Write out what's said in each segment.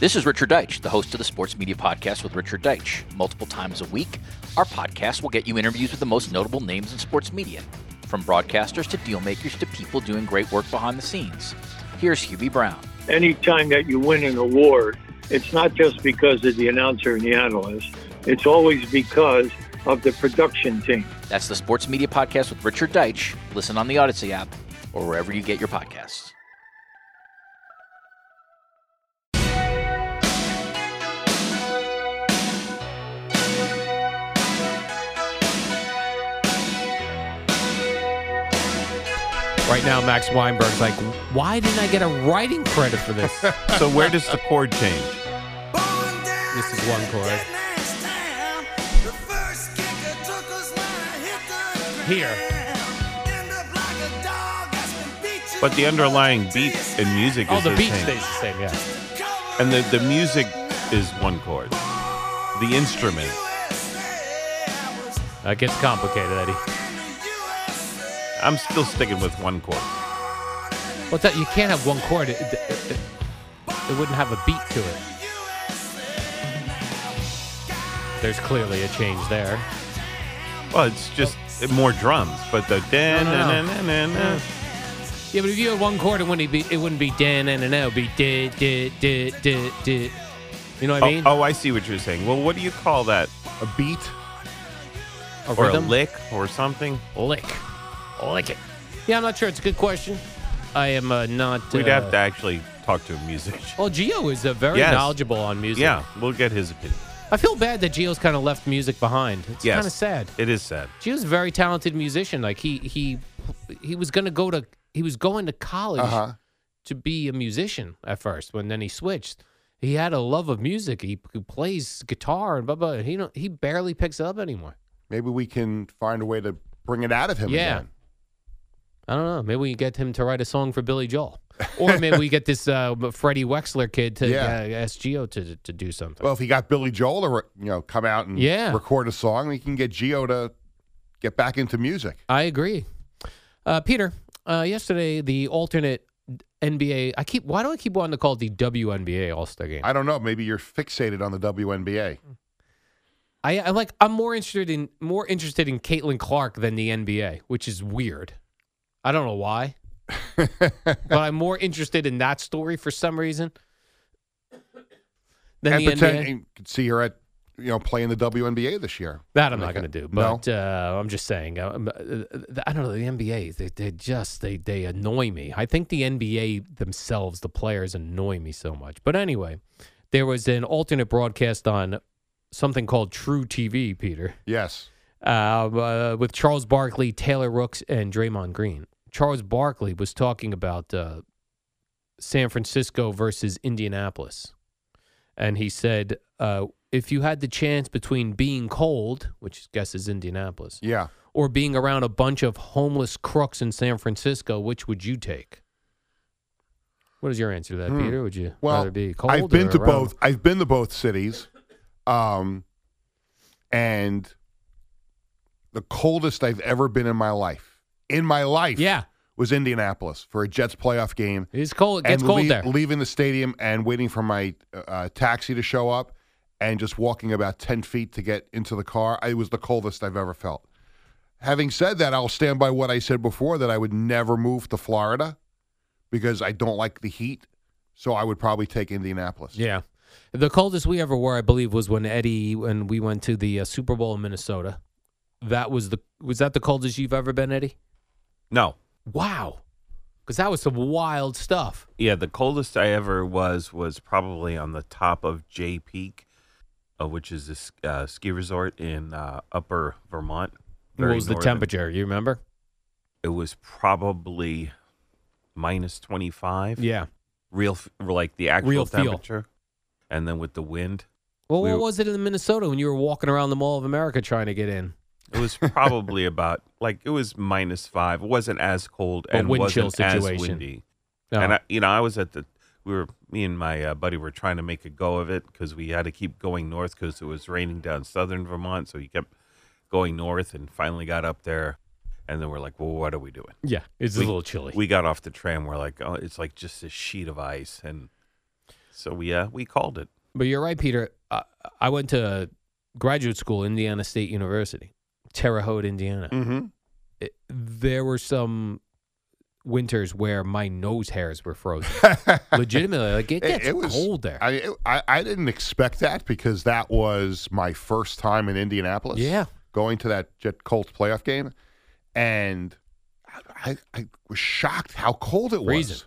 This is Richard Deitsch, the host of the Sports Media Podcast with Richard Deitsch. Multiple times a week, our podcast will get you interviews with the most notable names in sports media, from broadcasters to deal makers to people doing great work behind the scenes. Here's Hubie Brown. Anytime that you win an award, it's not just because of the announcer and the analyst, it's always because of the production team. That's the Sports Media Podcast with Richard Deitsch. Listen on the Audacy app or wherever you get your podcasts. Right now, Max Weinberg's like, why didn't I get a writing credit for this? so where does the chord change? This is one chord. Here. But the underlying beat and music Oh, is the beat same. stays the same, yeah. And the, the music is one chord. The instrument. That gets complicated, Eddie. I'm still sticking with one chord. What's that? You can't have one chord. It, it, it, it wouldn't have a beat to it. There's clearly a change there. Well, it's just more drums, but the dan No, no, no. Yeah, but if you had one chord, it wouldn't be it wouldn't be dan and an it would be did did did did did. You know what I mean? Oh, oh, I see what you're saying. Well, what do you call that? A beat? A or rhythm? a lick or something? Lick. Lick it. Yeah, I'm not sure. It's a good question. I am uh, not. We'd uh, have to actually talk to a musician. Well, Gio is uh, very Yes. knowledgeable on music. Yeah, we'll get his opinion. I feel bad that Gio's kind of left music behind. It's Yes. kind of sad. It is sad. Gio's a very talented musician. Like he he he was going to go to he was going to college Uh-huh. to be a musician at first. When then he switched, he had a love of music. He, he plays guitar and blah blah. He don't he barely picks it up anymore. Maybe we can find a way to bring it out of him Yeah. again. I don't know. Maybe we get him to write a song for Billy Joel, or maybe we get this uh, Freddy Wexler kid to Yeah. uh, ask Gio to to do something. Well, if he got Billy Joel to you know come out and Yeah. record a song, we can get Gio to get back into music. I agree. Uh, Peter, uh, yesterday the alternate NBA. I keep. Why do I keep wanting to call it the WNBA All Star Game? I don't know. Maybe you're fixated on the WNBA. I, I like. I'm more interested in more interested in Caitlin Clark than the NBA, which is weird. I don't know why, but I'm more interested in that story for some reason than and the pretend NBA. you could see her at you know playing the WNBA this year. That I'm Like not going to do, No? but uh, I'm just saying. Uh, uh, I don't know the NBA. They, they just they they annoy me. I think the NBA themselves, the players, annoy me so much. But anyway, there was an alternate broadcast on something called truTV, Peter, Yes. Uh, uh, with Charles Barkley, Taylor Rooks, and Draymond Green. Charles Barkley was talking about uh, San Francisco versus Indianapolis. And he said, uh, if you had the chance between being cold, which I guess is Indianapolis, Yeah. or being around a bunch of homeless crooks in San Francisco, which would you take? What is your answer to that, Hmm. Peter? Would you Well, rather be cold? I've been or to around- both. I've been to both cities, um, and the coldest I've ever been in my life, in my life, Yeah, was Indianapolis for a Jets playoff game. it's cold. It gets and cold lea- there. leaving the stadium and waiting for my uh, taxi to show up, and just walking about ten feet to get into the car. It was the coldest I've ever felt. Having said that, I'll stand by what I said before that I would never move to Florida because I don't like the heat. So I would probably take Indianapolis. Yeah. The coldest we ever were, I believe, was when Eddie when we went to the uh, Super Bowl in Minnesota. That was the was that the coldest you've ever been, Eddie? No. Wow, because that was some wild stuff. Yeah, the coldest I ever was was probably on the top of Jay Peak, uh, which is this uh, ski resort in uh, Upper Vermont. what was the temperature? You remember? It was probably minus twenty five. Yeah. real like the actual Real feel. temperature, and then with the wind, Well, We what were- was it in Minnesota when you were walking around the Mall of America trying to get in? It was probably about like it was minus five. It wasn't as cold and wind wasn't chill as situation. windy. No. And I, you know, I was at the we were me and my uh, buddy were trying to make a go of it because we had to keep going north because it was raining down southern Vermont, so we kept going north and finally got up there, and then we're like, well, what are we doing? yeah, it's we, a little chilly. We got off the tram. We're like, oh, it's like just a sheet of ice, and so we uh, we called it. But you're right, Peter. I, I went to graduate school, Indiana State University, Terre Haute, Indiana. Mm-hmm. It- there were some winters where my nose hairs were frozen. Legitimately, like it gets cold there. I, it- I I didn't expect that because that was my first time in Indianapolis. Yeah. going to that Jet Colts playoff game, and I, I was shocked how cold it Freezing. was.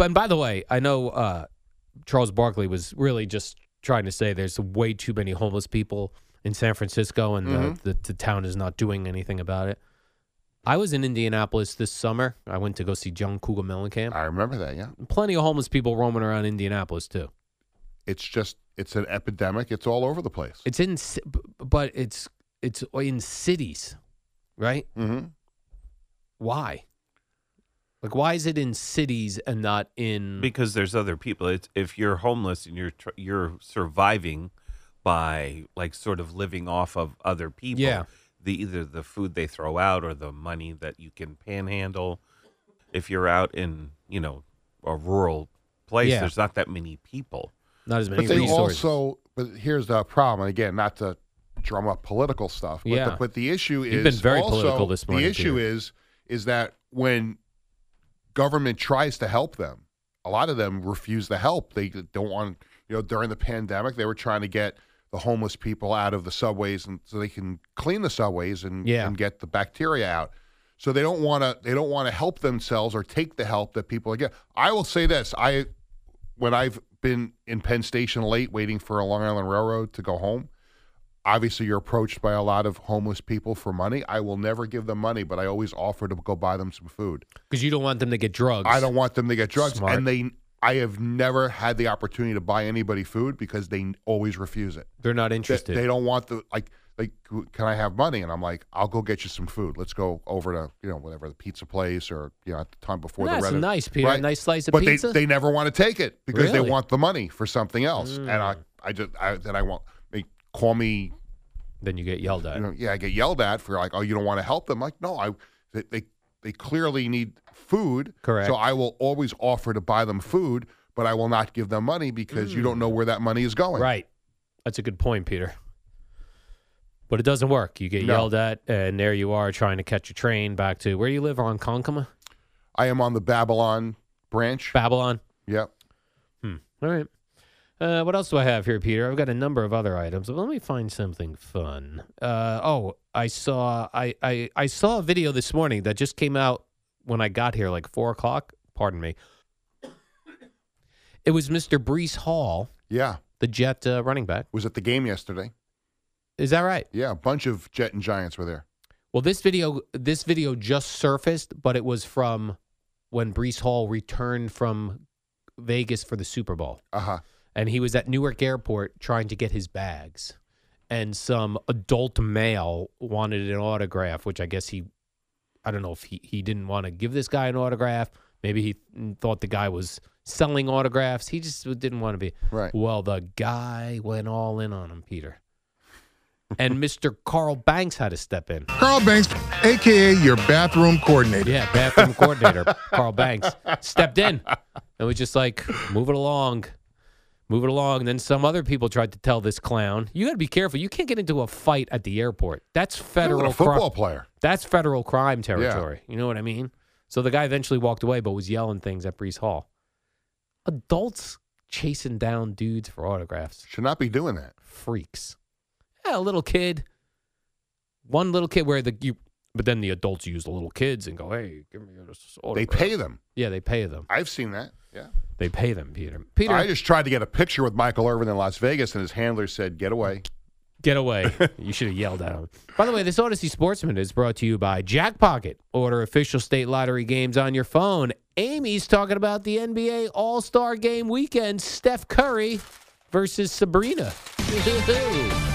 But and by the way, I know uh, Charles Barkley was really just trying to say there's way too many homeless people in San Francisco, and Mhm. the, the the town is not doing anything about it. I was in Indianapolis this summer. I went to go see John Cougar Mellencamp. I remember that. Yeah, Plenty of homeless people roaming around Indianapolis too. it's just it's an epidemic. It's all over the place. It's in, but it's it's in cities, right? Mm-hmm. Why? Like, why is it in cities and not in? because there's other people. It's if you're homeless and you're tr- you're surviving by like sort of living off of other people. Yeah. The either the food they throw out or the money that you can panhandle. If you're out in you know a rural place, Yeah. there's not that many people. not as many But they resources. also, but here's the problem. And again, not to drum up political stuff, but, Yeah. the, but the issue is You've been very also, political this morning, The issue Peter. is is that when government tries to help them, a lot of them refuse the help. They don't want, you know, during the pandemic, they were trying to get the homeless people out of the subways and so they can clean the subways and, Yeah. and get the bacteria out. So they don't want to they don't want to help themselves or take the help that people get. I will say this, I when I've been in Penn Station late waiting for a Long Island Railroad to go home, obviously you're approached by a lot of homeless people for money. I will never give them money, but I always offer to go buy them some food. because you don't want them to get drugs. I don't want them to get drugs, Smart. and they. I have never had the opportunity to buy anybody food because they always refuse it. They're not interested. they don't want the like. Like, can I have money? And I'm like, I'll go get you some food. Let's go over to you know whatever the pizza place or you know at the time before the That's reno- nice, Peter. Right. nice slice of but pizza? they they never want to take it because they Really? Mm. want the money for something else. And I I just I, then I want they call me then you get yelled at. you know, yeah, I get yelled at for like, oh, you don't want to help them. Like, no, I they they, they clearly need food. Correct. So I will always offer to buy them food, but I will not give them money because you don't know where that money is going. Right. That's a good point, Peter. But it doesn't work. You get No. yelled at, and there you are trying to catch a train back to where you live Ronkonkoma, I am on the Babylon branch. Babylon. Yep. Hmm. All right. Uh, what else do I have here, Peter? I've got a number of other items. But let me find something fun. Uh, oh, I saw I, I I saw a video this morning that just came out when I got here, like four o'clock. Pardon me. It was Mr. Breece Hall, Yeah. the Jet uh, running back. Was at the game yesterday. Is that right? Yeah, a bunch of Jet and Giants were there. Well, this video this video just surfaced, but it was from when Breece Hall returned from Vegas for the Super Bowl. Uh huh. And he was at Newark Airport trying to get his bags. And some adult male wanted an autograph, which I guess he, I don't know if he, he didn't want to give this guy an autograph. Maybe he thought the guy was selling autographs. He just didn't want to be. Right. Well, the guy went all in on him, Peter. And Mr. Carl Banks had to step in. Carl Banks, aka your bathroom coordinator. Yeah, bathroom coordinator Carl Banks stepped in and was just like, move it along, move it along. And then some other people tried to tell this clown, you got to be careful. You can't get into a fight at the airport. That's federal a football cri- player. That's federal crime territory. You know what I mean? So the guy eventually walked away, but was yelling things at Breece Hall. Adults chasing down dudes for autographs. Should not be doing that. Freaks. Yeah, a little kid. One little kid where the you but then the adults use the little kids and go, Hey, give me this They pay them. Yeah, they pay them. I've seen that. Yeah. They pay them, Peter. Peter, I just tried to get a picture with Michael Irvin in Las Vegas, and his handler said, "Get away." get away. you should have yelled at him. By the way, this Audacy Sportsman is brought to you by Jackpocket. Order official state lottery games on your phone. Amy's talking about the NBA All Star Game weekend. Steph Curry versus Sabrina.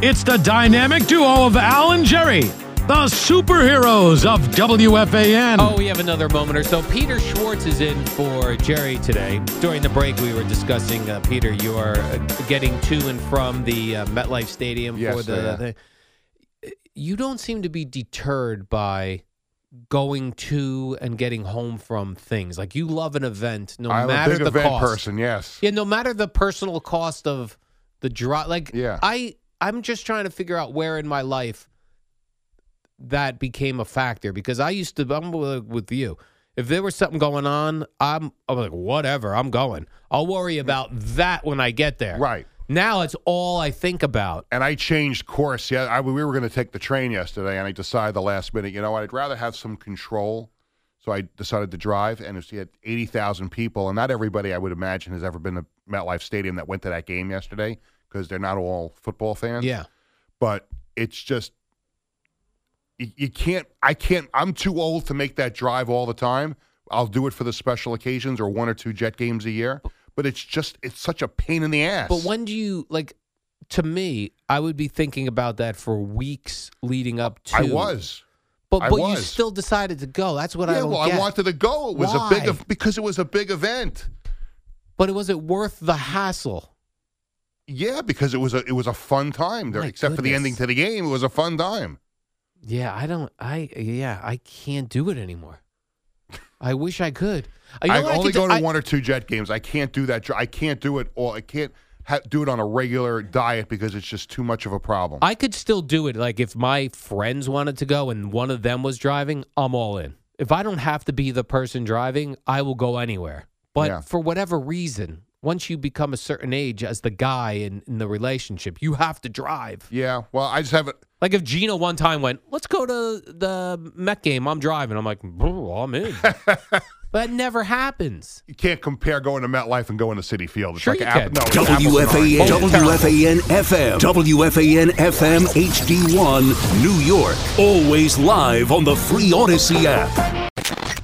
It's the dynamic duo of Al and Jerry, the superheroes of WFAN. Oh, we have another moment or so. Peter Schwartz is in for Jerry today. During the break, we were discussing, uh, Peter, you are uh, getting to and from the uh, MetLife Stadium for Yes, the I am. thing. You don't seem to be deterred by going to and getting home from things. Like you love an event, no I'm a big the event cost. person. Yes. Yeah, no matter the personal cost of the drive. Like, Yeah. I I'm just trying to figure out where in my life that became a factor because I used to. I'm with you. If there was something going on, I'm I'm like whatever. I'm going. I'll worry mm. about that when I get there. Right. Now it's all I think about. And I changed course. Yeah, I, we were going to take the train yesterday, and I decided the last minute. You know what? I'd rather have some control. So I decided to drive, and it's- you had eighty thousand people, and not everybody I would imagine has ever been to MetLife Stadium that went to that game yesterday because they're not all football fans. Yeah. but it's just you, you can't. I can't. I'm too old to make that drive all the time. I'll do it for the special occasions or one or two jet games a year. But it's just it's such a pain in the ass. But when do you like? To me, I would be thinking about that for weeks leading up to. I was. but I but you still decided to go. That's what I yeah, don't well, get. I wanted to go. It was a big Why? because it was a big event. But it was it worth the hassle? Yeah, because it was a it was a fun time. There, My except for the ending to the game, it was a fun time. Yeah, I don't. I yeah, I can't do it anymore. I wish I could. Uh, you know I what only could do? go to I- one or two jet games. I can't do that. dr- I can't do it Or I can't ha- do it on a regular diet because it's just too much of a problem. I could still do it. Like if my friends wanted to go and one of them was driving, I'm all in. If I don't have to be the person driving, I will go anywhere. But Yeah. for whatever reason, once you become a certain age as the guy in, in the relationship, you have to drive. yeah, well, I just have it. Like if Gino one time went, let's go to the Met game, I'm driving. I'm like, I'm in. but that never happens. You can't compare going to MetLife and going to Citi Field. It's Sure like you app- can. no, it's WFAN. WFAN FM, WFAN FM HD1, New York. Always live on the free Audacy app.